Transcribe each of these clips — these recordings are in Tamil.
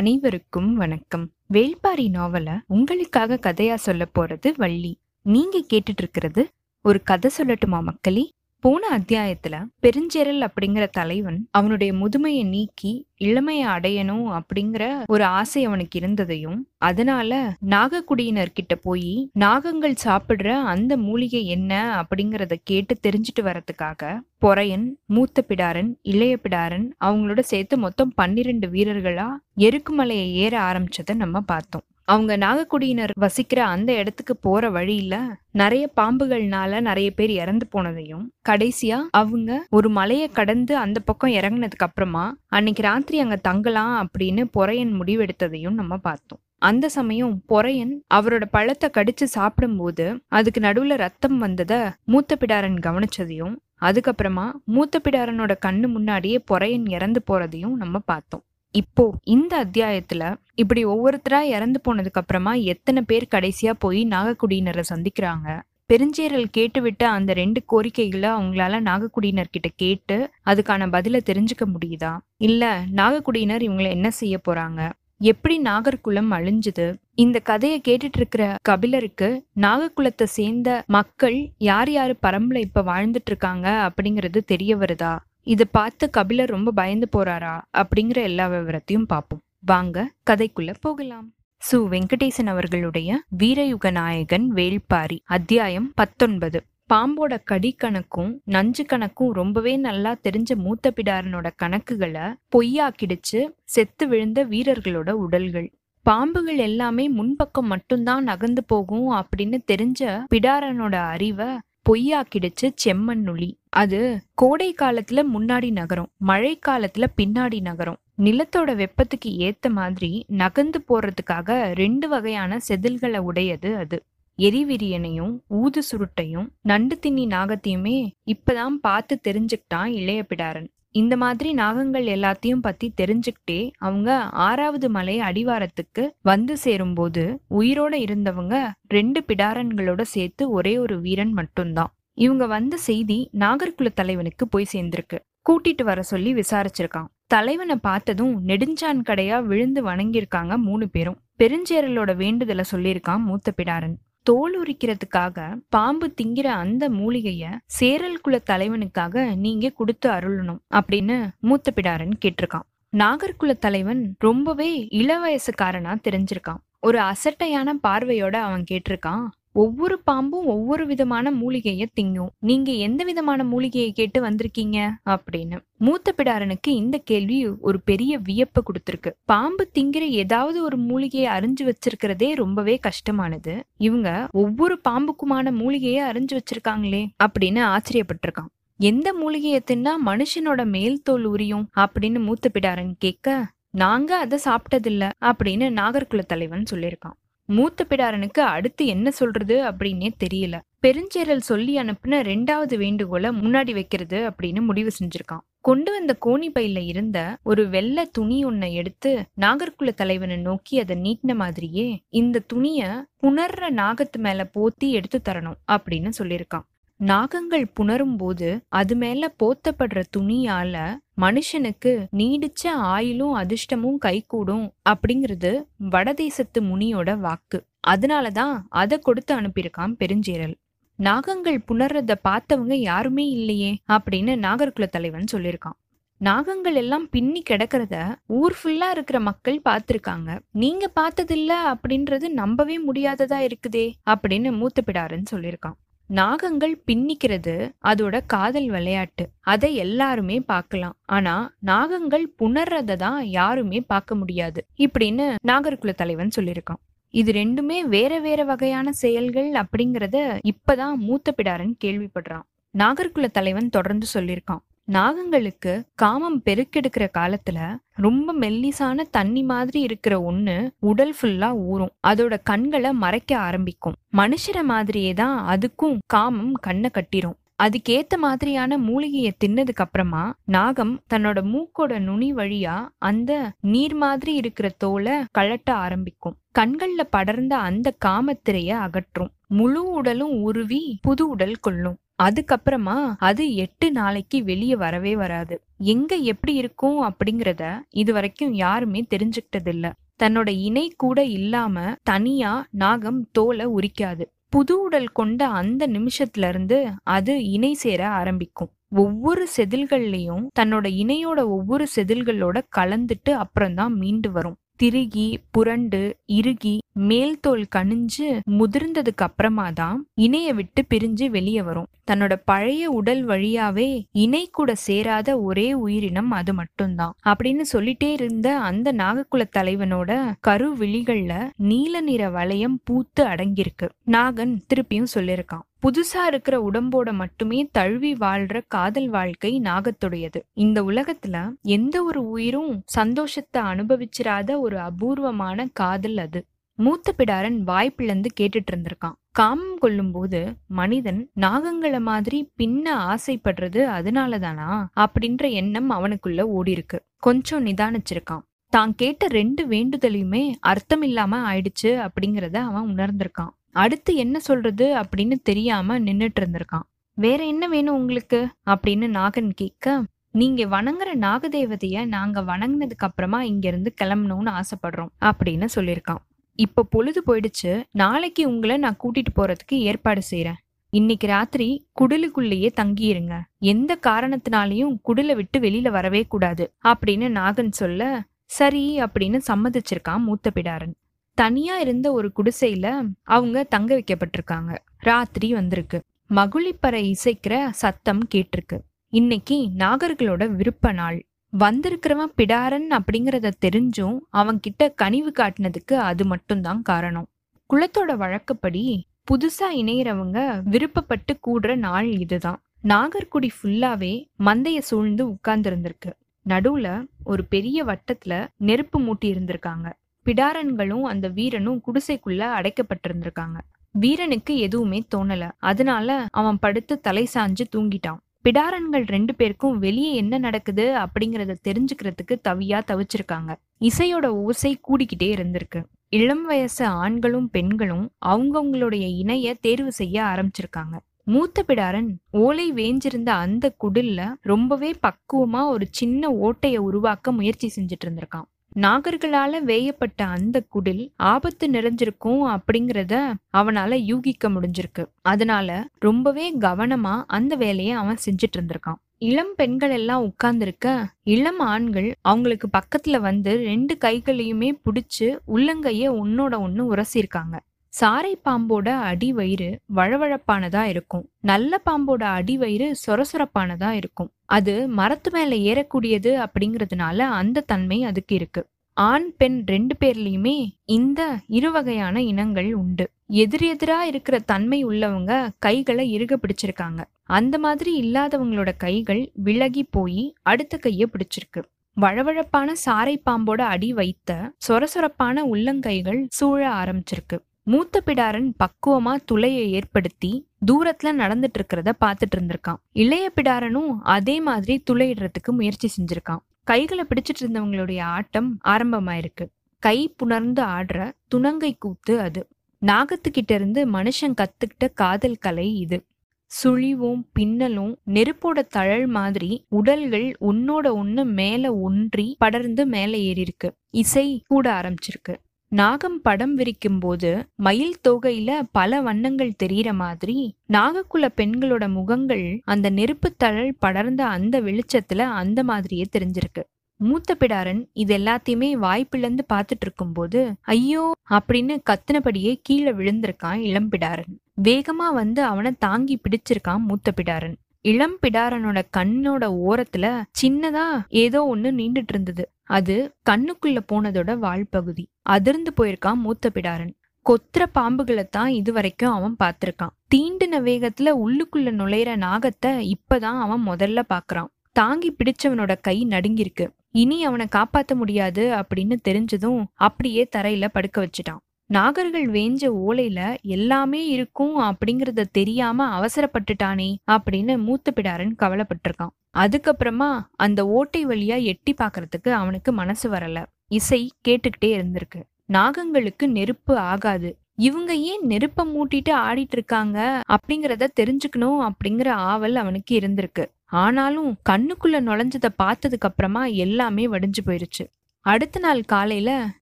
அனைவருக்கும் வணக்கம். வேள்பாரி நாவல உங்களுக்காக கதையா சொல்ல போறது வள்ளி. நீங்க கேட்டுட்டு இருக்கிறது ஒரு கதை சொல்லட்டுமா மக்களே? போன அத்தியாயத்துல பெருஞ்செரல் அப்படிங்கிற தலைவன் அவனுடைய முதுமையை நீக்கி இளமையை அடையணும் அப்படிங்கிற ஒரு ஆசை அவனுக்கு இருந்ததையும் அதனால நாகக்குடியினர்கிட்ட போய் நாகங்கள் சாப்பிடுற அந்த மூலிகை என்ன அப்படிங்கறத கேட்டு தெரிஞ்சுட்டு வரதுக்காக பொறையன் மூத்த பிடாரன் இளைய பிடாரன் அவங்களோட சேர்த்து மொத்தம் பன்னிரெண்டு வீரர்களா எருக்குமலையை ஏற ஆரம்பிச்சதை நம்ம பார்த்தோம். அவங்க நாகக்குடியினர் வசிக்கிற அந்த இடத்துக்கு போற வழியில நிறைய பாம்புகள்னால நிறைய பேர் இறந்து போனதையும் கடைசியா அவங்க ஒரு மலையை கடந்து அந்த பக்கம் இறங்கினதுக்கு அப்புறமா அன்னைக்கு ராத்திரி அங்க தங்கலாம் அப்படின்னு பொறையன் முடிவெடுத்ததையும் நம்ம பார்த்தோம். அந்த சமயம் பொறையன் அவரோட பழத்தை கடிச்சு சாப்பிடும்போது அதுக்கு நடுவுல ரத்தம் வந்ததை மூத்த பிடாரன் கவனிச்சதையும் அதுக்கப்புறமா மூத்த பிடாரனோட கண்ணு முன்னாடியே பொறையன் இறந்து போறதையும் நம்ம பார்த்தோம். இப்போ இந்த அத்தியாயத்துல இப்படி ஒவ்வொருத்தரா இறந்து போனதுக்கு அப்புறமா எத்தனை பேர் கடைசியா போய் நாகக்குடியினரை சந்திக்கிறாங்க? பெருஞ்சேரல் கேட்டுவிட்ட அந்த ரெண்டு கோரிக்கைகளை அவங்களால நாகக்குடியினர் கிட்ட கேட்டு அதுக்கான பதில தெரிஞ்சுக்க முடியுதா? இல்ல நாகக்குடியினர் இவங்களை என்ன செய்ய போறாங்க? எப்படி நாகர்குலம் அழிஞ்சுது? இந்த கதையை கேட்டுட்டு இருக்கிற கபிலருக்கு நாகக்குலத்தை சேர்ந்த மக்கள் யார் யாரு பரம்புல இப்ப வாழ்ந்துட்டு இருக்காங்க அப்படிங்கிறது தெரிய வருதா? இதை பார்த்து கபிலர் ரொம்ப பயந்து போறாரா? அப்படிங்கிற எல்லா விவரத்தையும் பார்ப்போம். வாங்க கதைக்குள்ள போகலாம். சு. வெங்கடேசன் அவர்களுடைய வீரயுக நாயகன் வேள்பாரி அத்தியாயம் பத்தொன்பது. பாம்போட கடி கணக்கும் நஞ்சு கணக்கும் ரொம்பவே நல்லா தெரிஞ்ச மூத்த பிடாரனோட கணக்குகளை பொய்யாக்கிடுச்சு செத்து விழுந்த வீரர்களோட உடல்கள். பாம்புகள் எல்லாமே முன்பக்கம் மட்டும்தான் நகர்ந்து போகும் அப்படின்னு தெரிஞ்ச பிடாரனோட அறிவை பொய்யாக்கிடுச்சு செம்மண் நுழி. அது கோடை காலத்துல முன்னாடி நகரும் மழை காலத்துல பின்னாடி நகரும். நிலத்தோட வெப்பத்துக்கு ஏத்த மாதிரி நகர்ந்து போறதுக்காக ரெண்டு வகையான செதில்களை உடையது அது. எரிவிரியனையும் ஊது சுருட்டையும் நண்டு தின்னி நாகத்தையுமே இப்பதான் பார்த்து தெரிஞ்சுக்கிட்டான் இளைய பிடாரன் இந்த மாதிரி நாகங்கள் எல்லாத்தையும் பத்தி தெரிஞ்சுக்கிட்டே அவங்க ஆறாவது மலை அடிவாரத்துக்கு வந்து சேரும்போது உயிரோட இருந்தவங்க ரெண்டு பிடாரன்களோட சேர்த்து ஒரே ஒரு வீரன் மட்டும்தான். இவங்க வந்த செய்தி நாகர்குல தலைவனுக்கு போய் சேர்ந்திருக்கு. கூட்டிட்டு வர சொல்லி விசாரிச்சிருக்கான். தலைவனை பார்த்ததும் நெடுஞ்சான் கடையா விழுந்து வணங்கியிருக்காங்க மூணு பேரும். பெருஞ்சேரலோட வேண்டுதலை சொல்லியிருக்கான் மூத்த பிடாரன். தோல் உரிக்கிறதுக்காக பாம்பு திங்கிற அந்த மூலிகைய சேரல் குல தலைவனுக்காக நீங்க கொடுத்து அருளணும் அப்படின்னு மூத்த பிடாரன் கேட்டிருக்கான் நாகர்குல தலைவன் ரொம்பவே இளவயசுக்காரனா தெரிஞ்சிருக்கான். ஒரு அசட்டையான பார்வையோட அவன் கேட்டிருக்கான் ஒவ்வொரு பாம்பும் ஒவ்வொரு விதமான மூலிகைய திங்கும். நீங்க எந்த விதமான மூலிகையை கேட்டு வந்திருக்கீங்க? அப்படின்னு. மூத்த பிடாரனுக்கு இந்த கேள்வி ஒரு பெரிய வியப்பை கொடுத்துருக்கு. பாம்பு திங்கிற ஏதாவது ஒரு மூலிகையை அறிஞ்சு வச்சிருக்கிறதே ரொம்பவே கஷ்டமானது. இவங்க ஒவ்வொரு பாம்புக்குமான மூலிகையை அறிஞ்சு வச்சிருக்காங்களே அப்படின்னு ஆச்சரியப்பட்டிருக்கான். எந்த மூலிகையை தின்னா மனுஷனோட மேல் தோல் உரியும் அப்படின்னு மூத்த பிடாரன் கேட்க நாங்க அதை சாப்பிட்டதில்ல அப்படின்னு நாகர்குல தலைவன் சொல்லியிருக்கான். மூத்த பிடாரனுக்கு அடுத்து என்ன சொல்றது அப்படின்னே தெரியல. பெருஞ்சேரல் சொல்லி அனுப்பின ரெண்டாவது வேண்டுகோளை முன்னாடி வைக்கிறது அப்படின்னு முடிவு செஞ்சிருக்கான். கொண்டு வந்த கோணி பையில இருந்த ஒரு வெள்ளை துணி ஒன்னை எடுத்து நாகர்குல தலைவனை நோக்கி அதை நீட்டின மாதிரியே இந்த துணிய புணர்ற நாகத்து மேல போத்தி எடுத்து தரணும் அப்படின்னு சொல்லியிருக்கான். நாகங்கள் புணரும் போது அது மேல போத்தப்படுற துணியால மனுஷனுக்கு நீடிச்ச ஆயுளும் அதிர்ஷ்டமும் கைகூடும் அப்படிங்கிறது வடதேசத்து முனியோட வாக்கு. அதனாலதான் அதை கொடுத்து அனுப்பியிருக்கான் பெருஞ்சேரல். நாகங்கள் புணர்றத பார்த்தவங்க யாருமே இல்லையே அப்படின்னு நாகர்குல தலைவன் சொல்லியிருக்கான். நாகங்கள் எல்லாம் பின்னி கிடக்கிறத ஊர் ஃபுல்லா இருக்கிற மக்கள் பார்த்திருக்காங்க. நீங்க பார்த்ததில்ல அப்படின்றது நம்பவே முடியாததா இருக்குதே அப்படின்னு மூத்த பிடாருன்னு சொல்லியிருக்கான். நாகங்கள் பின்னிக்கிறது அதோட காதல் விளையாட்டு. அதை எல்லாருமே பார்க்கலாம். ஆனா நாகங்கள் புணர்றதை தான் யாருமே பார்க்க முடியாது. இப்படின்னு நாகர்குல தலைவன் சொல்லியிருக்கான். இது ரெண்டுமே வேற வேற வகையான செயல்கள் அப்படிங்கறத இப்பதான் மூத்த பிடாரன் கேள்விப்படுறான். நாகர்குல தலைவன் தொடர்ந்து சொல்லியிருக்கான். நாகங்களுக்கு காமம் பெருக்கெடுக்கிற காலத்துல ரொம்ப மெல்லிசான தண்ணி மாதிரி இருக்கிற ஒண்ணு உடல் ஃபுல்லா ஊறும். அதோட கண்களை மறைக்க ஆரம்பிக்கும். மனுஷர மாதிரியே தான் அதுக்கும் காமம் கண்ணை கட்டிரும். அதுக்கேத்த மாதிரியான மூலிகையை தின்னதுக்கு அப்புறமா நாகம் தன்னோட மூக்கோட நுனி வழியா அந்த நீர் மாதிரி இருக்கிற தோலை கழட்ட ஆரம்பிக்கும். கண்கள்ல படர்ந்த அந்த காமத்திரைய அகற்றும். முழு உடலும் உருவி புது உடல் கொள்ளும். அதுக்கப்புறமா அது எட்டு நாளைக்கு வெளியே வரவே வராது. எங்க எப்படி இருக்கும் அப்படிங்கிறத இது வரைக்கும் யாருமே தெரிஞ்சுக்கிட்டது இல்ல தன்னோட இணை கூட இல்லாம தனியா நாகம் தோலை உரிக்காது. புது உடல் கொண்ட அந்த நிமிஷத்துல இருந்து அது இணை சேர ஆரம்பிக்கும். ஒவ்வொரு செதில்கள்லயும் தன்னோட இணையோட ஒவ்வொரு செதில்களோட கலந்துட்டு அப்புறம்தான் மீண்டு வரும். திருகி புரண்டு இறுகி மேல் தோல் கணிஞ்சு முதிர்ந்ததுக்கு அப்புறமா தான் இணைய விட்டு பிரிஞ்சு வெளியே வரும். தன்னோட பழைய உடல் வழியாவே இணை கூட சேராத ஒரே உயிரினம் அது மட்டும்தான். அப்படின்னு சொல்லிட்டே இருந்த அந்த நாகக்குல தலைவனோட கரு விழிகள்ல நீல நிற வளையம் பூத்து அடங்கியிருக்கு. நாகன் திருப்பியும் சொல்லியிருக்கான். புதுசா இருக்கிற உடம்போட மட்டுமே தழுவி வாழ்ற காதல் வாழ்க்கை நாகத்துடையது. இந்த உலகத்துல எந்த ஒரு உயிரும் சந்தோஷத்தை அனுபவிச்சிராத ஒரு அபூர்வமான காதல் அது. மூத்த பிடாரன் வாய்ப்பிழந்து கேட்டுட்டு இருந்திருக்கான் காமம் கொள்ளும் போது மனிதன் நாகங்களை மாதிரி பின்ன ஆசைப்படுறது அதனாலதானா? அப்படின்ற எண்ணம் அவனுக்குள்ள ஓடி இருக்கு கொஞ்சம் நிதானிச்சிருக்கான். தான் கேட்ட ரெண்டு வேண்டுதலையுமே அர்த்தம் இல்லாம ஆயிடுச்சு அப்படிங்கறத அவன் உணர்ந்திருக்கான். அடுத்து என்ன சொல்றது? அப்படின்னு தெரியாம நின்னுட்டு இருந்திருக்கான் வேற என்ன வேணும் உங்களுக்கு? அப்படின்னு நாகன் கேட்க நீங்க வணங்குற நாகதேவதைய நாங்க வணங்கினதுக்கு அப்புறமா இங்க இருந்து கிளம்பணும்னு ஆசைப்படுறோம் அப்படின்னு சொல்லியிருக்கான். இப்ப பொழுது போயிடுச்சு. நாளைக்கு உங்களை நான் கூட்டிட்டு போறதுக்கு ஏற்பாடு செய்யறேன் இன்னைக்கு ராத்திரி குடிலுக்குள்ளேயே தங்கியிருங்க. எந்த காரணத்தினாலையும் குடில விட்டு வெளியில வரவே கூடாது. அப்படின்னு நாகன் சொல்ல சரி அப்படின்னு சம்மதிச்சிருக்கான் மூத்த பிடாரன் தனியா இருந்த ஒரு குடிசையில அவங்க தங்க வைக்கப்பட்டிருக்காங்க. ராத்திரி வந்திருக்கு. மகுழிப்பறை இசைக்கிற சத்தம் கேட்டிருக்கு. இன்னைக்கு நாகர்களோட விருப்ப நாள். வந்திருக்கிறவன் பிடாரன் அப்படிங்கிறத தெரிஞ்சும் அவன்கிட்ட கனிவு காட்டினதுக்கு அது மட்டும்தான் காரணம். குலத்தோட வழக்கப்படி புதுசா இணையறவங்க விருப்பப்பட்டு கூடுற நாள் இதுதான். நாகர்குடி ஃபுல்லாவே மந்தைய சூழ்ந்து உட்கார்ந்து இருந்திருக்கு நடுவுல ஒரு பெரிய வட்டத்துல நெருப்பு மூட்டி இருந்திருக்காங்க. பிடாரன்களும் அந்த வீரனும் குடிசைக்குள்ள அடைக்கப்பட்டிருந்திருக்காங்க. வீரனுக்கு எதுவுமே தோணல. அதனால அவன் படுத்து தலை சாஞ்சு தூங்கிட்டான். பிடாரன்கள் ரெண்டு பேருக்கும் வெளியே என்ன நடக்குது அப்படிங்கறத தெரிஞ்சுக்கிறதுக்கு தவியா தவிச்சிருக்காங்க. இசையோட ஓசை கூடிக்கிட்டே இருந்திருக்கு. இளம் வயசு ஆண்களும் பெண்களும் அவங்கவுங்களுடைய இணைய தேர்வு செய்ய ஆரம்பிச்சிருக்காங்க. மூத்த பிடாரன் ஓலை வேஞ்சிருந்த அந்த குடில்ல ரொம்பவே பக்குவமா ஒரு சின்ன ஓட்டைய உருவாக்க முயற்சி செஞ்சுட்டு இருந்திருக்கான். நாகர்களால வேயப்பட்ட அந்த குடில் ஆபத்து நிறைஞ்சிருக்கும் அப்படிங்கிறத அவனால யூகிக்க முடிஞ்சிருக்கு. அதனால ரொம்பவே கவனமா அந்த வேலையை அவன் செஞ்சுட்டு இருந்திருக்கான். இளம் பெண்கள் எல்லாம் உட்கார்ந்துருக்க இளம் ஆண்கள் அவங்களுக்கு பக்கத்துல வந்து ரெண்டு கைகளையுமே பிடிச்சு உள்ளங்கைய ஒன்னோட ஒன்னு உரசியிருக்காங்க. சாரை பாம்போட அடி வயிறு வழவழப்பானதா இருக்கும். நல்ல பாம்போட அடி வயிறு சொரசொரப்பானதா இருக்கும். அது மரத்து மேல ஏறக்கூடியது அப்படிங்கறதுனால அந்த தன்மை அதுக்கு இருக்கு. ஆண் பெண் ரெண்டு பேர்லயுமே இந்த இரு வகையான இனங்கள் உண்டு. எதிரெதிரா இருக்கிற தன்மை உள்ளவங்க கைகளை இறுக பிடிச்சிருக்காங்க. அந்த மாதிரி இல்லாதவங்களோட கைகள் விலகி போய் அடுத்த கைய பிடிச்சிருக்கு. வழவழப்பான சாரை பாம்போட அடி வைத்த சொரசொரப்பான உள்ளங்கைகள் சூழ ஆரம்பிச்சிருக்கு. மூத்த பிடாரன் பக்குவமா துளையை ஏற்படுத்தி தூரத்துல நடந்துட்டு இருக்கிறத பாத்துட்டு இருந்திருக்கான். இளைய பிடாரனும் அதே மாதிரி துளையிடுறதுக்கு முயற்சி செஞ்சிருக்கான். கைகளை பிடிச்சிட்டு இருந்தவங்களுடைய ஆட்டம் ஆரம்பமாயிருக்கு. கை புணர்ந்து ஆடுற துணங்கை கூத்து அது. நாகத்துக்கிட்ட இருந்து மனுஷன் கத்துக்கிட்ட காதல் கலை இது. சுழிவும் பின்னலும் நெருப்போட தழல் மாதிரி உடல்கள் ஒன்னோட ஒண்ணு மேல ஒன்றி படர்ந்து மேல ஏறி இருக்கு இசை கூட ஆரம்பிச்சிருக்கு. நாகம் படம் விரிக்கும் போது மயில் தோகையில பல வண்ணங்கள் தெரியற மாதிரி நாகக்குல பெண்களோட முகங்கள் அந்த நெருப்பு தழல் படர்ந்த அந்த வெளிச்சத்துல அந்த மாதிரியே தெரிஞ்சிருக்கு. மூத்த பிடாரன் இது எல்லாத்தையுமே வாய்ப்பிழந்து பார்த்துட்டு இருக்கும்போது ஐயோ! அப்படின்னு கத்துனபடியே கீழே விழுந்திருக்கான் இளம்பிடாரன் வேகமா வந்து அவனை தாங்கி பிடிச்சிருக்கான் மூத்த பிடாரன். இளம் பிடாரனோட கண்ணோட ஓரத்துல சின்னதா ஏதோ ஒண்ணு நீண்டுட்டு இருந்தது. அது கண்ணுக்குள்ள போனதோட வாழ்பகுதி அதிர்ந்து போயிருக்கான் மூத்த பிடாரன். கொத்துற பாம்புகளை தான் இது வரைக்கும் அவன் பார்த்திருக்கான். தீண்டின வேகத்துல உள்ளுக்குள்ள நுழையிற நாகத்தை இப்பதான் அவன் முதல்ல பாக்குறான் தாங்கி பிடிச்சவனோட கை நடுங்கிருக்கு இனி அவனை காப்பாத்த முடியாது அப்படின்னு தெரிஞ்சதும் அப்படியே தரையில படுக்க வச்சுட்டான். நாகர்கள் வேஞ்ச ஓலையில எல்லாமே இருக்கும் அப்படிங்கறத தெரியாம அவசரப்பட்டுட்டானே அப்படின்னு மூத்த பிடாரன் கவலைப்பட்டிருக்கான். அதுக்கப்புறமா அந்த ஓட்டை வழியா எட்டி பாக்குறதுக்கு அவனுக்கு மனசு வரல. இசை கேட்டுக்கிட்டே இருந்திருக்கு. நாகங்களுக்கு நெருப்பு ஆகாது. இவங்க ஏன் நெருப்பை மூட்டிட்டு ஆடிட்டு இருக்காங்க அப்படிங்கிறத தெரிஞ்சுக்கணும் அப்படிங்கிற ஆவல் அவனுக்கு இருந்திருக்கு. ஆனாலும் கண்ணுக்குள்ள நுழைஞ்சத பார்த்ததுக்கு அப்புறமா எல்லாமே வடிஞ்சு போயிருச்சு. அடுத்த நாள் காலையில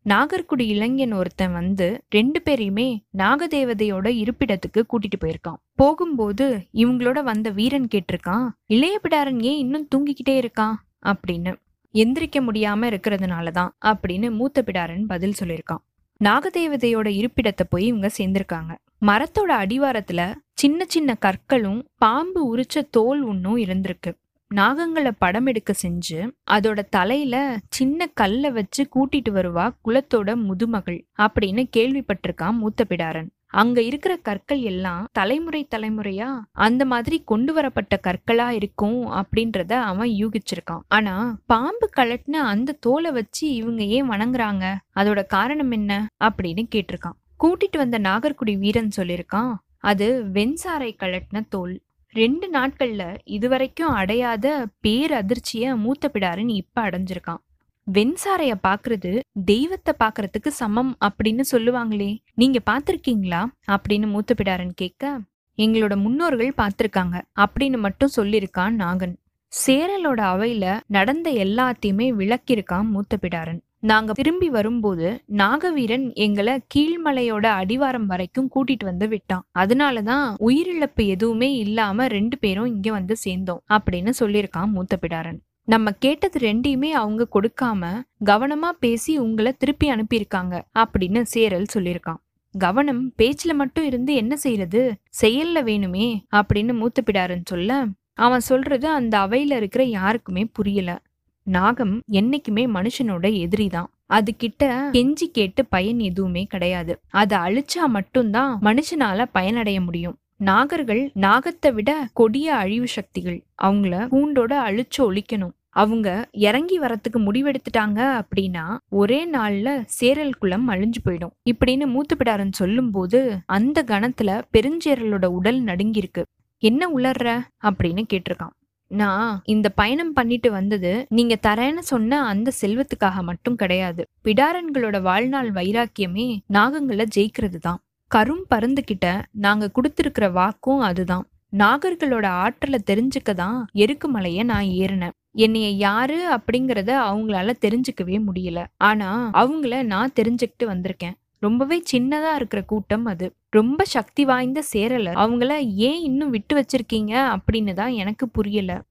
நாகர்குடி இளைஞன் ஒருத்தன் வந்து ரெண்டு பேரையுமே நாகதேவதையோட இருப்பிடத்துக்கு கூட்டிட்டு போயிருக்கான். போகும்போது இவங்களோட வந்த வீரன் கேட்டிருக்கான் இளைய பிடாரன் ஏன் இன்னும் தூங்கிக்கிட்டே இருக்கான்? அப்படின்னு. எந்திரிக்க முடியாம இருக்கிறதுனாலதான் அப்படின்னு மூத்த பிடாரன் பதில் சொல்லியிருக்கான். நாகதேவதையோட இருப்பிடத்தை போய் இவங்க சேர்ந்திருக்காங்க. மரத்தோட அடிவாரத்துல சின்ன சின்ன கற்களும் பாம்பு உரிச்ச தோல் ஒன்றும் இருந்திருக்கு. நாகங்களை படம் எடுக்க செஞ்சு அதோட தலையில சின்ன கல்ல வச்சு கூட்டிட்டு வருவா குலத்தோட முதுமகள் அப்படின்னு கேள்விப்பட்டிருக்கான் மூத்த பிடாரன் அங்க இருக்கிற கற்கள் எல்லாம் தலைமுறை தலைமுறையா அந்த மாதிரி கொண்டு வரப்பட்ட கற்களா இருக்கும் அப்படின்றத அவன் யூகிச்சிருக்கான். ஆனா பாம்பு கலட்டின அந்த தோலை வச்சு இவங்க ஏன் வணங்குறாங்க? அதோட காரணம் என்ன? அப்படின்னு கேட்டிருக்கான். கூட்டிட்டு வந்த நாகர்குடி வீரன் சொல்லியிருக்கான் அது வெண்சாரை கலட்டின தோல். ரெண்டு நாட்கள்ல இதுவரைக்கும் அடையாத பேரதிர்ச்சிய மூத்த பிடாருன்னு இப்ப அடைஞ்சிருக்கான். வெண்சாரைய பாக்குறது தெய்வத்தை பாக்குறதுக்கு சமம் அப்படின்னு சொல்லுவாங்களே. நீங்க பாத்திருக்கீங்களா அப்படின்னு மூத்த பிடாரன் கேட்க எங்களோட முன்னோர்கள் பார்த்திருக்காங்க அப்படின்னு மட்டும் சொல்லியிருக்கான் நாகன். சேரலோட அவையில நடந்த எல்லாத்தையுமே விளக்கியிருக்கான் மூத்த பிடாரன் நாங்க திரும்பி வரும்போது நாகவீரன் எங்களை கீழ்மலையோட அடிவாரம் வரைக்கும் கூட்டிட்டு வந்து விட்டான். அதனாலதான் உயிரிழப்பு எதுவுமே இல்லாம ரெண்டு பேரும் இங்க வந்து சேர்ந்தோம் அப்படின்னு சொல்லியிருக்கான் மூத்த பிடாரன் நம்ம கேட்டது ரெண்டையுமே அவங்க கொடுக்காம கவனமா பேசி உங்களை திருப்பி அனுப்பியிருக்காங்க அப்படின்னு சேரல் சொல்லியிருக்கான். கவனம் பேச்சுல மட்டும் இருந்து என்ன செய்யறது? செயல்ல வேணுமே அப்படின்னு மூத்த பிடாரன் சொல்ல அவன் சொல்றது அந்த அவையில இருக்கிற யாருக்குமே புரியல. நாகம் என்னைக்குமே மனுஷனோட எதிரி தான் அது கிட்ட கெஞ்சி கேட்டு பயன் எதுவுமே கிடையாது. அதை அழிச்சா மட்டும்தான் மனுஷனால பயனடைய முடியும். நாகர்கள் நாகத்தை விட கொடிய அழிவு சக்திகள். அவங்கள கூண்டோட அழிச்சு ஒழிக்கணும். அவங்க இறங்கி வரத்துக்கு முடிவெடுத்துட்டாங்க அப்படின்னா ஒரே நாள்ல சேரல் குளம் அழிஞ்சு போயிடும். இப்படின்னு மூத்துப்பிடாரன் சொல்லும் போது அந்த கணத்துல பெருஞ்சேரலோட உடல் நடுங்கிருக்கு என்ன உளர்ற? அப்படின்னு கேட்டிருக்கான். நான் இந்த பயணம் பண்ணிட்டு வந்தது நீங்க தரேன்னு சொன்ன அந்த செல்வத்துக்காக மட்டும் கிடையாது. பிடாரன்களோட வாழ்நாள் வைராக்கியமே நாகங்களை ஜெயிக்கிறது தான் கரும் பருந்துகிட்ட நாங்க கொடுத்திருக்கிற வாக்கும் அதுதான். நாகர்களோட ஆற்றலை தெரிஞ்சுக்க தான் எருக்குமலைய நான் ஏறினேன். என்னைய யாரு அப்படிங்கறத அவங்களால தெரிஞ்சுக்கவே முடியல. ஆனா அவங்கள நான் தெரிஞ்சுக்கிட்டு வந்திருக்கேன். ரொம்பவே சின்னதா இருக்கிற கூட்டம் அது. ரொம்ப சக்தி வாய்ந்த சேரலர் அவங்கள ஏன் இன்னும் விட்டு வச்சிருக்கீங்க? அப்படின்னு தான் எனக்கு புரியல.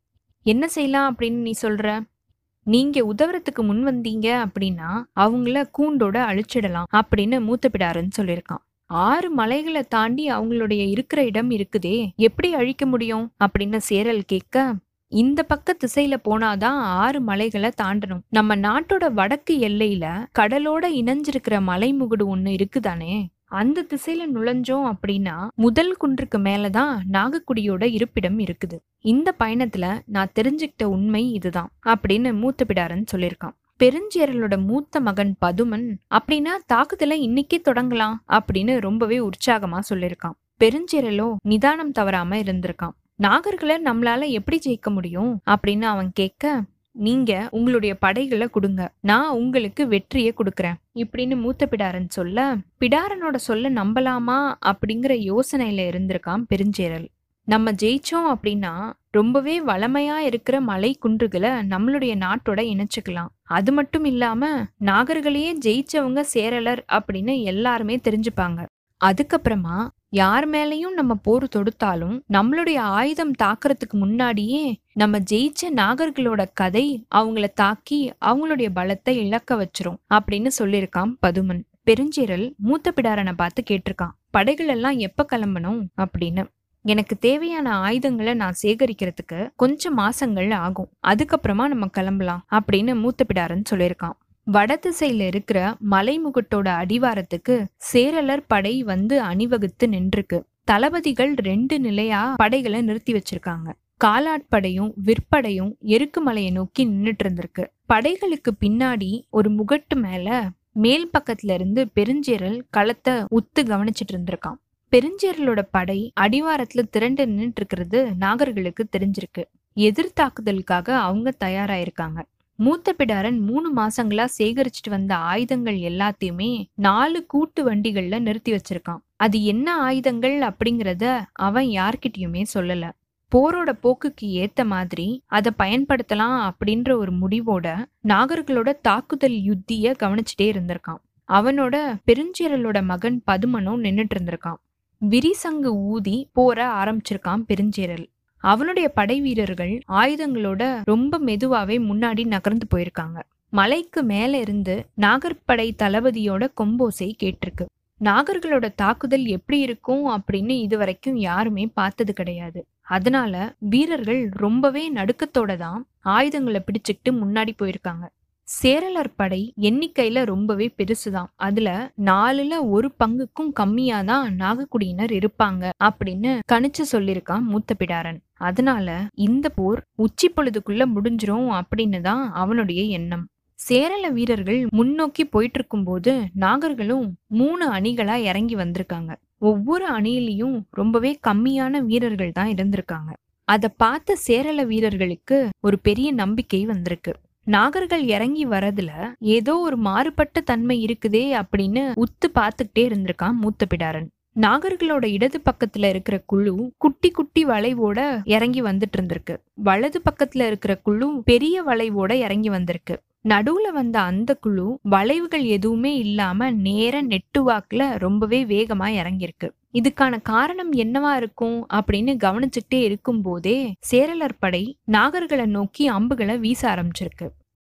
என்ன செய்யலாம்? அப்படின்னு நீ சொல்ற? நீங்க உதவுறதுக்கு முன் வந்தீங்க அப்படின்னா அவங்கள கூண்டோட அழிச்சிடலாம் அப்படின்னு மூத்த பிடாருன்னு சொல்லியிருக்கான். ஆறு மலைகளை தாண்டி அவங்களுடைய இருக்கிற இடம் இருக்குதே எப்படி அழிக்க முடியும்? அப்படின்னு சேரல் கேட்க இந்த பக்க திசையில போனாதான் ஆறு மலைகளை தாண்டணும். நம்ம நாட்டோட வடக்கு எல்லையில கடலோட இணைஞ்சிருக்கிற மலைமுகுடு ஒண்ணு இருக்குதானே? அந்த திசையில நுழைஞ்சோம் அப்படின்னா முதல் குன்றுக்கு மேலதான் நாகக்குடியோட இருப்பிடம் இருக்குது. இந்த பயணத்துல நான் தெரிஞ்சுக்கிட்ட உண்மை இதுதான் அப்படின்னு மூத்த பிடாரன் சொல்லியிருக்கான். பெருஞ்சேரலோட மூத்த மகன் பதுமன் அப்படின்னா தாக்குதலை இன்னைக்கே தொடங்கலாம் அப்படின்னு ரொம்பவே உற்சாகமா சொல்லியிருக்கான். பெருஞ்சேரலோ நிதானம் தவறாம இருந்திருக்கான். நாகர்களை நம்மளால எப்படி ஜெயிக்க முடியும் அப்படின்னு அவன் கேட்க நீங்க உங்களுடைய படைகளை கொடுங்க. நான் உங்களுக்கு வெற்றியை கொடுக்குறேன். இப்படின்னு மூத்த பிடாரன் சொல்ல பிடாரனோட சொல்ல நம்பலாமா அப்படிங்கிற யோசனையில இருந்திருக்கான் பெருஞ்சேரல். நம்ம ஜெயிச்சோம் அப்படின்னா ரொம்பவே வளமையா இருக்கிற மலை குன்றுகளை நம்மளுடைய நாட்டோட இணைச்சுக்கலாம். அது மட்டும் இல்லாம நாகர்களையே ஜெயிச்சவங்க சேரலர் அப்படின்னு எல்லாருமே தெரிஞ்சுப்பாங்க. அதுக்கப்புறமா யார் மேலையும் நம்ம போர் தொடுத்தாலும் நம்மளுடைய ஆயுதம் தாக்குறதுக்கு முன்னாடியே நம்ம ஜெயிச்ச நாகர்களோட கதை அவங்கள தாக்கி அவங்களுடைய பலத்தை இழக்க வச்சிரும் அப்படின்னு சொல்லியிருக்கான் பதுமன். பெருஞ்சீரல் மூத்த பிடாரனை பார்த்து கேட்டிருக்கான் படைகள் எல்லாம் எப்ப கிளம்பணும்? அப்படின்னு. எனக்கு தேவையான ஆயுதங்களை நான் சேகரிக்கிறதுக்கு கொஞ்சம் மாசங்கள் ஆகும். அதுக்கப்புறமா நம்ம கிளம்பலாம் அப்படின்னு மூத்த பிடாரன் சொல்லியிருக்கான். வடதிசையில இருக்கிற மலைமுகட்டோட அடிவாரத்துக்கு சேரலர் படை வந்து அணிவகுத்து நின்றுருக்கு. தளபதிகள் ரெண்டு நிலையா படைகளை நிறுத்தி வச்சிருக்காங்க. காலாட்படையும் விற்படையும் எருக்கு மலையை நோக்கி நின்றுட்டு இருந்திருக்கு. படைகளுக்கு பின்னாடி ஒரு முகட்டு மேல மேல் பக்கத்துல இருந்து பெருஞ்சேரல் களத்தை உத்து கவனிச்சிட்டு இருந்திருக்கான் பெருஞ்சேரலோட படை அடிவாரத்துல திரண்டு நின்றுட்டு இருக்கிறது நாகர்களுக்கு தெரிஞ்சிருக்கு. எதிர்த்தாக்குதலுக்காக அவங்க தயாராயிருக்காங்க. மூத்த பிடாரன் மூணு மாசங்களா சேகரிச்சுட்டு வந்த ஆயுதங்கள் எல்லாத்தையுமே நாலு கூட்டு வண்டிகள்ல நிறுத்தி வச்சிருக்கான். அது என்ன ஆயுதங்கள் அப்படிங்கறத அவன் யார்கிட்டயுமே சொல்லல. போரோட போக்குக்கு ஏத்த மாதிரி அதை பயன்படுத்தலாம் அப்படின்ற ஒரு முடிவோட நாகர்களோட தாக்குதல் யுத்திய கவனிச்சுட்டே இருந்திருக்கான். அவனோட பெருஞ்சீரலோட மகன் பதுமனும் நின்னுட்டு இருந்திருக்கான். விரிசங்கு ஊதி போற ஆரம்பிச்சிருக்கான் பெருஞ்சீரல். அவனுடைய படை வீரர்கள் ஆயுதங்களோட ரொம்ப மெதுவாவே முன்னாடி நகர்ந்து போயிருக்காங்க. மலைக்கு மேல இருந்து நாகர்படை தளபதியோட கொம்போசை கேட்டிருக்கு. நாகர்களோட தாக்குதல் எப்படி இருக்கும் அப்படின்னு இதுவரைக்கும் யாருமே பார்த்தது கிடையாது. அதனால வீரர்கள் ரொம்பவே நடுக்கத்தோட தான் ஆயுதங்களை பிடிச்சுக்கிட்டு முன்னாடி போயிருக்காங்க. சேரலர் படை எண்ணிக்கையில ரொம்பவே பெருசுதான். அதுல நாலுல ஒரு பங்குக்கும் கம்மியா தான் நாகக்குடியினர் இருப்பாங்க அப்படின்னு கணிச்சு சொல்லியிருக்கான் மூத்த பிடாரன் அதனால இந்த போர் உச்சி பொழுதுக்குள்ள முடிஞ்சிரும் அப்படின்னு தான் அவனுடைய எண்ணம். சேரல வீரர்கள் முன்னோக்கி போயிட்டு இருக்கும்போது நாகர்களும் மூணு அணிகளா இறங்கி வந்திருக்காங்க. ஒவ்வொரு அணியிலையும் ரொம்பவே கம்மியான வீரர்கள் தான் இருந்திருக்காங்க. அதை பார்த்த சேரல வீரர்களுக்கு ஒரு பெரிய நம்பிக்கை வந்திருக்கு. நாகர்கள் இறங்கி வரதுல ஏதோ ஒரு மாறுபட்ட தன்மை இருக்குதே அப்படின்னு உத்து பார்த்துக்கிட்டே இருந்திருக்கான் மூத்த பிடாரன் நாகர்களோட இடது பக்கத்துல இருக்கிற குழு குட்டி குட்டி வளைவோட இறங்கி வந்துட்டு இருந்திருக்கு. வலது பக்கத்துல இருக்கிற குழு பெரிய வளைவோட இறங்கி வந்திருக்கு. நடுவுல வந்த அந்த குழு வளைவுகள் எதுவுமே இல்லாம நேர நெட்டுவாக்குல ரொம்பவே வேகமா இறங்கியிருக்கு. இதுக்கான காரணம் என்னவா இருக்கும் அப்படின்னு கவனிச்சுக்கிட்டே இருக்கும் போதே சேரலர் படை நாகர்களை நோக்கி அம்புகளை வீச ஆரம்பிச்சிருக்கு.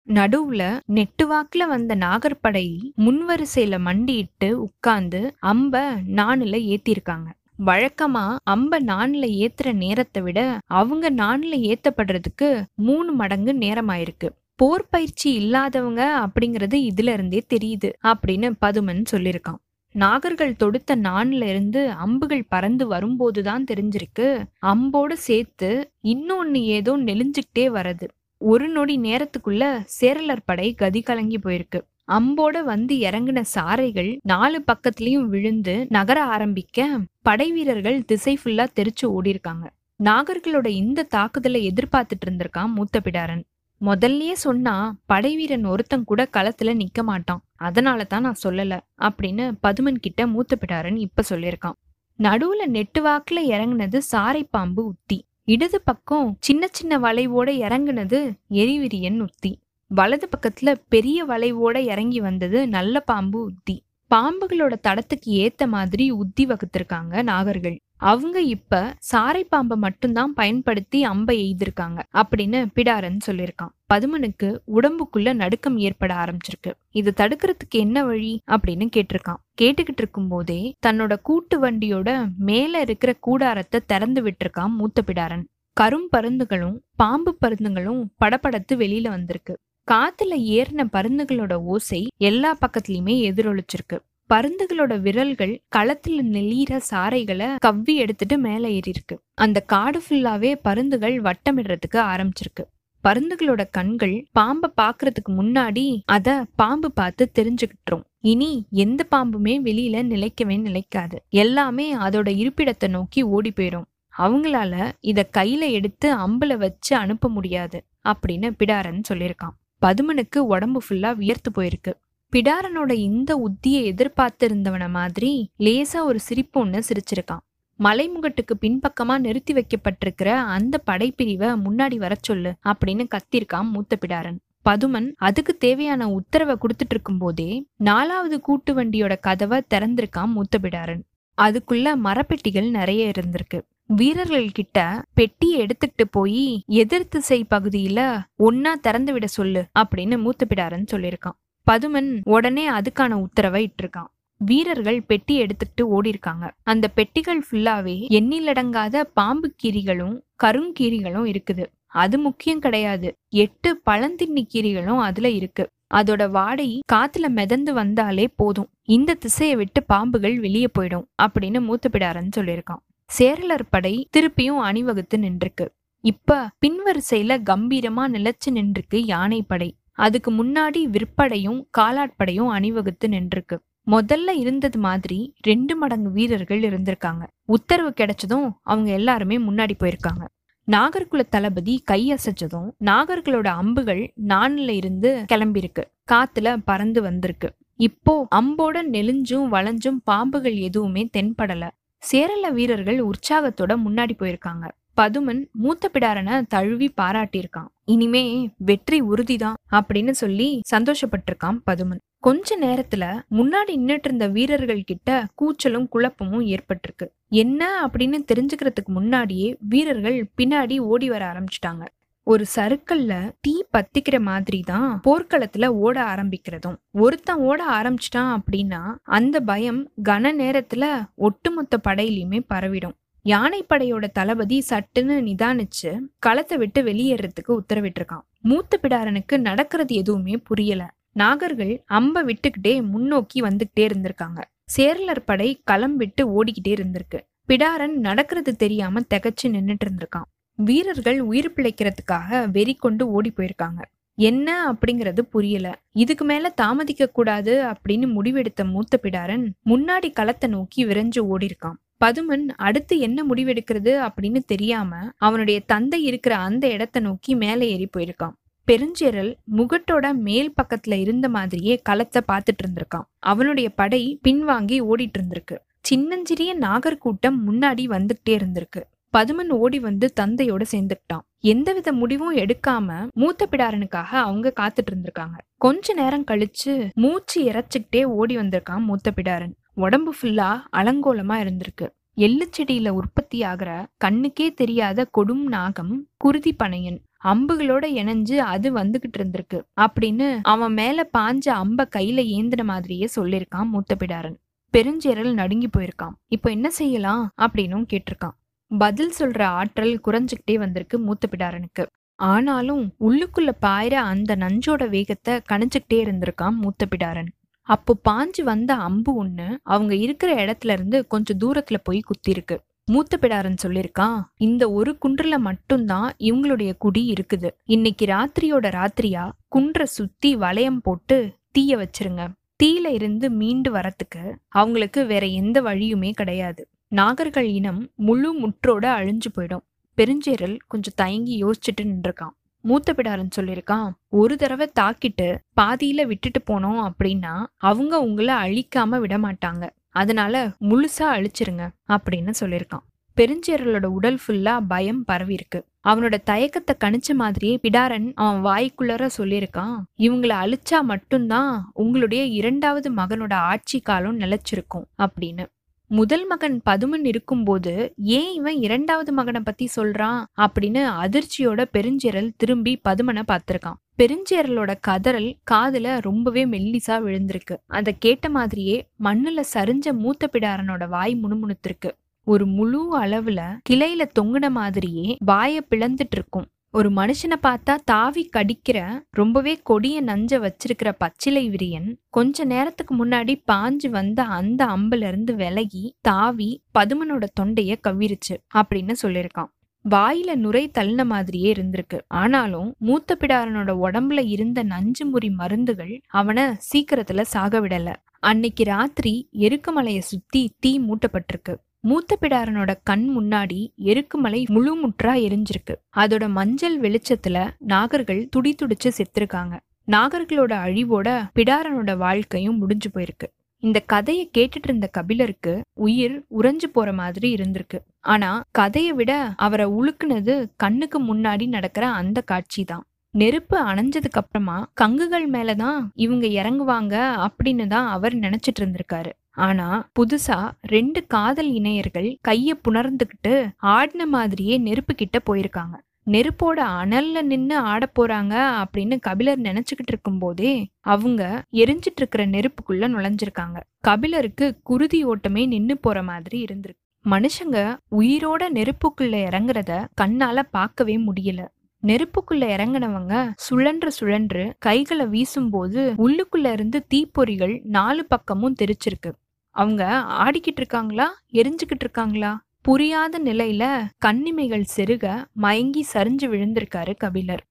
நடுவுல நெட்டுவாக்குல வந்த நாகர்படை முன்வரிசையில மண்டியிட்டு உட்கார்ந்து அம்ப நாணுல ஏத்திருக்காங்க. வழக்கமா அம்ப நாணுல ஏத்துற நேரத்தை விட அவங்க நாணுல ஏத்தப்படுறதுக்கு மூணு மடங்கு நேரமாயிருக்கு. போர் பயிற்சி இல்லாதவங்க அப்படிங்கறது இதுல இருந்தே தெரியுது அப்படின்னு பதுமன் சொல்லியிருக்கான். நாகர்கள் தொடுத்த நான்ல இருந்து அம்புகள் பறந்து வரும்போதுதான் தெரிஞ்சிருக்கு. அம்போடு சேர்த்து இன்னொன்னு ஏதோ நெளிஞ்சுக்கிட்டே வரது ஒரு நொடி நேரத்துக்குள்ள சேரலர் படை கதி கலங்கி போயிருக்கு. அம்போட வந்து இறங்கின சாரைகள் நாலு பக்கத்துலயும் விழுந்து நகர ஆரம்பிக்க படை வீரர்கள் திசை ஃபுல்லா தெரிச்சு ஓடிருக்காங்க நாகர்களோட இந்த தாக்குதலை எதிர்பார்த்துட்டு இருந்திருக்கான் மூத்த பிடாரன். முதல்லயே சொன்னா படைவீரன் ஒருத்தன் கூட களத்துல நிக்க மாட்டான். அதனால தான் நான் சொல்லல அப்படின்னு பதுமன் கிட்ட மூத்த பிடாரன் இப்ப சொல்லியிருக்கான். நடுவுல நெட்டு வாக்குல இறங்குனது சாரை பாம்பு உத்தி. இடது பக்கம் சின்ன சின்ன வளைவோட இறங்குனது எரிவிரியன் உத்தி. வலது பக்கத்துல பெரிய வளைவோட இறங்கி வந்தது நல்ல பாம்பு உத்தி. பாம்புகளோட தடத்துக்கு ஏத்த மாதிரி உத்தி வகுத்திருக்காங்க நாகர்கள். அவங்க இப்ப சாரை பாம்பை மட்டும்தான் பயன்படுத்தி அம்பை எய்திருக்காங்க அப்படின்னு பிடாரன் சொல்லியிருக்கான். பதுமனுக்கு உடம்புக்குள்ள நடுக்கம் ஏற்பட ஆரம்பிச்சிருக்கு. இது தடுக்கிறதுக்கு என்ன வழி அப்படின்னு கேட்டிருக்கான். கேட்டுக்கிட்டு இருக்கும் போதே தன்னோட கூட்டு வண்டியோட மேல இருக்கிற கூடாரத்தை திறந்து விட்டுருக்கான் மூத்த பிடாரன். கரும் பருந்துகளும் பாம்பு பருந்துகளும் படப்படத்து வெளியில வந்திருக்கு. காத்துல ஏறின பருந்துகளோட ஓசை எல்லா பக்கத்துலயுமே எதிரொலிச்சிருக்கு. பருந்துகளோட விரல்கள் களத்துல நெளிற சாறைகளை கவ்வி எடுத்துட்டு மேல ஏறியிருக்கு. அந்த காடு ஃபுல்லாவே பருந்துகள் வட்டமிடுறதுக்கு ஆரம்பிச்சிருக்கு. பருந்துகளோட கண்கள் பாம்பை பாக்குறதுக்கு முன்னாடி அத பாம்பு பார்த்து தெரிஞ்சுக்கிட்டுரும். இனி எந்த பாம்புமே வெளியில நிலைக்கவே நிலைக்காது. எல்லாமே அதோட இருப்பிடத்தை நோக்கி ஓடி போயிரும். அவங்களால இத கையில எடுத்து அம்புல வச்சு அனுப்ப முடியாது. அப்படின்னு பிடாரன் சொல்லியிருக்கான். பதுமனுக்கு உடம்பு ஃபுல்லா வியர்த்து போயிருக்கு. பிடாரனோட இந்த உத்தியை எதிர்பார்த்து இருந்தவன மாதிரி லேசா ஒரு சிரிப்பு ஒன்று சிரிச்சிருக்கான். மலைமுகட்டுக்கு பின்பக்கமா நிறுத்தி வைக்கப்பட்டிருக்கிற அந்த படைப்பிரிவை முன்னாடி வர சொல்லு அப்படின்னு கத்திருக்கான் மூத்த பிடாரன். பதுமன் அதுக்கு தேவையான உத்தரவை கொடுத்துட்டு இருக்கும் போதே நாலாவது கூட்டு வண்டியோட கதவை திறந்திருக்கான் மூத்த பிடாரன். அதுக்குள்ள மரப்பெட்டிகள் நிறைய இருந்திருக்கு. வீரர்கள் கிட்ட பெட்டியை எடுத்துக்கிட்டு போய் எதிர்த்து செய் பகுதியில ஒன்னா திறந்து விட சொல்லு அப்படின்னு மூத்த பிடாரன் சொல்லியிருக்கான். பதுமன் உடனே அதுக்கான உத்தரவை இட்டிருக்கான். வீரர்கள் பெட்டி எடுத்துட்டு ஓடி இருக்காங்க அந்த பெட்டிகள் ஃபுல்லாவே எண்ணிலடங்காத பாம்பு கீரிகளும் கருங்கீரிகளும் இருக்குது. அது முக்கியம் கிடையாது. எட்டு பழந்தின்னி கீரிகளும் அதுல இருக்கு. அதோட வாடை காத்துல மிதந்து வந்தாலே போதும். இந்த திசையை விட்டு பாம்புகள் வெளியே போயிடும் அப்படின்னு மூத்த சொல்லியிருக்கான். சேரலர் படை திருப்பியும் அணிவகுத்து நின்றுருக்கு. இப்ப பின்வரிசையில கம்பீரமா நிலைச்சு நின்றுருக்கு யானை படை அதுக்கு முன்னாடி விற்படையும் காலாட்படையும் அணிவகுத்து நின்றுருக்கு. முதல்ல இருந்தது மாதிரி ரெண்டு மடங்கு வீரர்கள் இருந்திருக்காங்க. உத்தரவு கிடைச்சதும் அவங்க எல்லாருமே முன்னாடி போயிருக்காங்க. நாகர்குல தளபதி கையசைச்சதும் நாகர்களோட அம்புகள் நான்ல இருந்து கிளம்பியிருக்கு காத்துல பறந்து வந்திருக்கு. இப்போ அம்போட நெலிஞ்சும் வளைஞ்சும் பாம்புகள் எதுவுமே தென்படல. சேரல வீரர்கள் உற்சாகத்தோட முன்னாடி போயிருக்காங்க. பதுமன் மூத்த பிடாரனை தழுவி பாராட்டியிருக்கான். இனிமே வெற்றி உறுதிதான் அப்படின்னு சொல்லி சந்தோஷப்பட்டிருக்கான் பதுமன். கொஞ்ச நேரத்துல முன்னாடி நின்றுட்டு இருந்த வீரர்கள் கிட்ட கூச்சலும் குழப்பமும் ஏற்பட்டிருக்கு. என்ன அப்படின்னு தெரிஞ்சுக்கிறதுக்கு முன்னாடியே வீரர்கள் பின்னாடி ஓடி வர ஆரம்பிச்சிட்டாங்க. ஒரு சருக்கல்ல தீ பத்திக்கிற மாதிரி தான் போர்க்களத்துல ஓட ஆரம்பிக்கிறதும். ஒருத்தன் ஓட ஆரம்பிச்சிட்டான் அப்படின்னா அந்த பயம் கன நேரத்துல ஒட்டுமொத்த படையிலையுமே பரவிடும். யானைப்படையோட தளபதி சட்டுன்னு நிதானிச்சு களத்தை விட்டு வெளியேறதுக்கு உத்தரவிட்டிருக்கான். மூத்த பிடாரனுக்கு நடக்கிறது எதுவுமே புரியல. நாகர்கள் அம்ப விட்டுக்கிட்டே முன்னோக்கி வந்துகிட்டே இருந்திருக்காங்க. சேர்லர் படை களம் விட்டு ஓடிக்கிட்டே இருந்திருக்கு. பிடாரன் நடக்கிறது தெரியாம திகச்சு நின்னுட்டு இருந்திருக்கான். வீரர்கள் உயிர் பிழைக்கிறதுக்காக வெறி கொண்டு ஓடி போயிருக்காங்க. என்ன அப்படிங்கறது புரியல. இதுக்கு மேல தாமதிக்க கூடாது அப்படின்னு முடிவெடுத்த மூத்த பிடாரன் முன்னாடி களத்தை நோக்கி விரைஞ்சு ஓடி இருக்கான் பதுமன் அடுத்து என்ன முடிவெடுக்கிறது அப்படின்னு தெரியாம அவனுடைய தந்தை இருக்கிற அந்த இடத்த நோக்கி மேலே ஏறி போயிருக்கான். பெருஞ்சேரல் முகட்டோட மேல் பக்கத்துல இருந்த மாதிரியே களத்தை பார்த்துட்டு இருந்திருக்கான். அவனுடைய படை பின்வாங்கி ஓடிட்டு இருந்திருக்கு. சின்னஞ்சிறிய நாகர்கூட்டம் முன்னாடி வந்துகிட்டே இருந்திருக்கு. பதுமன் ஓடி வந்து தந்தையோட சேர்ந்துக்கிட்டான். எந்தவித முடிவும் எடுக்காம மூத்த பிடாரனுக்காக அவங்க காத்துட்டு இருந்திருக்காங்க. கொஞ்ச நேரம் கழிச்சு மூச்சு இறைச்சிக்கிட்டே ஓடி வந்திருக்கான் மூத்த பிடாரன். உடம்பு ஃபுல்லா அலங்கோலமா இருந்திருக்கு. எள்ளு செடியில உற்பத்தி ஆகிற கண்ணுக்கே தெரியாத கொடும் நாகம் குருதி பனையன். அம்புகளோட இணைஞ்சு அது வந்துகிட்டு இருந்திருக்கு. அப்படின்னு அவன் மேல பாஞ்ச அம்ப கையில ஏந்தின மாதிரியே சொல்லியிருக்கான் மூத்த பிடாரன் பெருஞ்சேரல் நடுங்கி போயிருக்கான். இப்போ என்ன செய்யலாம்? அப்படின்னும் கேட்டிருக்கான். பதில் சொல்ற ஆற்றல் குறைஞ்சுக்கிட்டே வந்திருக்கு மூத்த பிடாரனுக்கு ஆனாலும் உள்ளுக்குள்ள பாயிற அந்த நஞ்சோட வேகத்தை கணிச்சுக்கிட்டே இருந்திருக்கான் மூத்த பிடாரன் அப்போ பாஞ்சு வந்த அம்பு ஒண்ணு அவங்க இருக்கிற இடத்துல இருந்து கொஞ்சம் தூரத்துல போய் குத்திருக்கு. மூத்த பிடாரன் சொல்லியிருக்கான் இந்த ஒரு குன்றுல மட்டும்தான் இவங்களுடைய குடி இருக்குது. இன்னைக்கு ராத்திரியோட ராத்திரியா குன்றை சுத்தி வளையம் போட்டு தீய வச்சிருங்க. தீயில இருந்து மீண்டு வரத்துக்கு அவங்களுக்கு வேற எந்த வழியுமே கிடையாது. நாகர்கள் இனம் முழு முற்றோட அழிஞ்சு போயிடும். பெருஞ்சேரல் கொஞ்சம் தயங்கி யோசிச்சுட்டு நின்றுருக்கான். மூத்த பிடாரன் சொல்லியிருக்கான் ஒரு தடவை தாக்கிட்டு பாதியில விட்டுட்டு போனோம் அப்படின்னா அவங்க உங்களை அழிக்காம விட மாட்டாங்க அதனால முழுசா அழிச்சிருங்க அப்படின்னு சொல்லியிருக்கான். பெருஞ்சேரலோட உடல் ஃபுல்லா பயம் பரவி இருக்கு அவனோட தயக்கத்தை கணிச்ச மாதிரியே பிடாரன் அவன் வாய்க்குள்ளர சொல்லியிருக்கான் இவங்களை அழிச்சா மட்டும்தான் உங்களுடைய இரண்டாவது மகனோட ஆட்சி காலம் நிலைச்சிருக்கும் அப்படின்னு. முதல் மகன் பதுமன் இருக்கும்போது ஏன் இவன் இரண்டாவது மகனை பத்தி சொல்றான்? அப்படின்னு அதிர்ச்சியோட பெருஞ்சேரல் திரும்பி பதுமனை பார்த்திருக்கான். பெருஞ்சேரலோட கதறல் காதுல ரொம்பவே மெல்லிசா விழுந்திருக்கு. அதை கேட்ட மாதிரியே மண்ணுல சரிஞ்ச மூத்த பிடாரனோட வாய் முணுமுணுத்திருக்கு. ஒரு முழு அளவுல கிளையில தொங்குன மாதிரியே வாய பிளந்துட்டு இருக்கும். ஒரு மனுஷனை பார்த்தா தாவி கடிக்கிற ரொம்பவே கொடிய நஞ்ச வச்சிருக்கிற பச்சிலை விரியன் கொஞ்ச நேரத்துக்கு முன்னாடி பாஞ்சு வந்த அந்த அம்புல இருந்து விலகி தாவி பதுமனோட தொண்டைய கவ்விருச்சு அப்படின்னு சொல்லியிருக்கான். வாயில நுரை தள்ளின மாதிரியே இருந்திருக்கு. ஆனாலும் மூத்த பிடாரனோட உடம்புல இருந்த நஞ்சு முறி மருந்துகள் அவனை சீக்கிரத்துல சாக விடல அன்னைக்கு ராத்திரி எருக்குமலைய சுத்தி தீ மூட்டப்பட்டிருக்கு. மூத்த பிடாரனோட கண் முன்னாடி எருக்குமலை முழு முற்றா எரிஞ்சிருக்கு. அதோட மஞ்சள் வெளிச்சத்துல நாகர்கள் துடி துடிச்சு செத்துருக்காங்க. நாகர்களோட அழிவோட பிடாரனோட வாழ்க்கையும் முடிஞ்சு போயிருக்கு. இந்த கதையை கேட்டுட்டு இருந்த கபிலருக்கு உயிர் உறைஞ்சு போற மாதிரி இருந்திருக்கு. ஆனா கதையை விட அவரை உழுக்குனது கண்ணுக்கு முன்னாடி நடக்கிற அந்த காட்சி தான். நெருப்பு அணைஞ்சதுக்கு அப்புறமா கங்குகள் மேலதான் இவங்க இறங்குவாங்க அப்படின்னு தான் அவர் நினைச்சிட்டு இருந்திருக்காரு. ஆனா புதுசா ரெண்டு காதல் இணையர்கள் கைய புணர்ந்துகிட்டு ஆடின மாதிரியே நெருப்பு கிட்ட போயிருக்காங்க. நெருப்போட அனல்ல நின்னு ஆட போறாங்க அப்படின்னு கபிலர் நினைச்சுக்கிட்டு இருக்கும் போதே அவங்க எரிஞ்சிட்டு இருக்கிற நெருப்புக்குள்ள நுழைஞ்சிருக்காங்க. கபிலருக்கு குருதி ஓட்டமே நின்னு போற மாதிரி இருந்திருக்கு. மனுஷங்க உயிரோட நெருப்புக்குள்ள இறங்குறத கண்ணால பார்க்கவே முடியல. நெருப்புக்குள்ள இறங்கினவங்க சுழன்று சுழன்று கைகளை வீசும்போது உள்ளுக்குள்ள இருந்து தீப்பொறிகள் நாலு பக்கமும் தெரிச்சிருக்கு அவங்க ஆடிக்கிட்டு இருக்காங்களா எரிஞ்சுக்கிட்டு இருக்காங்களா புரியாத நிலையில கண்ணிமைகள் செருக மயங்கி சரிஞ்சு விழுந்திருக்காரு கபிலர்.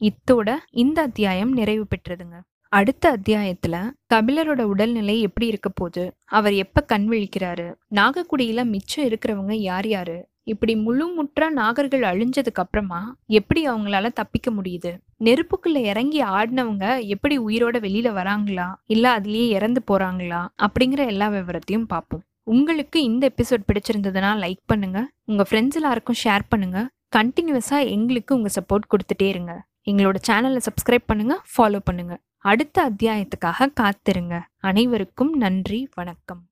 இத்தோட இந்த அத்தியாயம் நிறைவு பெற்றதுங்க. அடுத்த அத்தியாயத்துல கபிலரோட உடல்நிலை எப்படி இருக்க போகுது? அவர் எப்ப கண் விழிக்கிறாரு? நாகக்குடியில மிச்சம் இருக்கிறவங்க யார் யாரு? இப்படி முழுமுற்றா நாகர்கள் அழிஞ்சதுக்கு அப்புறமா எப்படி அவங்களால தப்பிக்க முடியுது? நெருப்புக்குள்ள இறங்கி ஆடினவங்க எப்படி உயிரோட வெளியில வராங்களா? இல்ல அதுலயே இறந்து போறாங்களா? அப்படிங்கிற எல்லா விவரத்தையும் பார்ப்போம். உங்களுக்கு இந்த எபிசோட் பிடிச்சிருந்ததுன்னா லைக் பண்ணுங்க. உங்க ஃப்ரெண்ட்ஸ் எல்லாருக்கும் ஷேர் பண்ணுங்க. கண்டினியூஸா எங்களுக்கு உங்க சப்போர்ட் கொடுத்துட்டே இருங்க. எங்களோட சேனலை சப்ஸ்கிரைப் பண்ணுங்க ஃபாலோ பண்ணுங்க. அடுத்த அத்தியாயத்துக்காக காத்திருங்க. அனைவருக்கும் நன்றி வணக்கம்.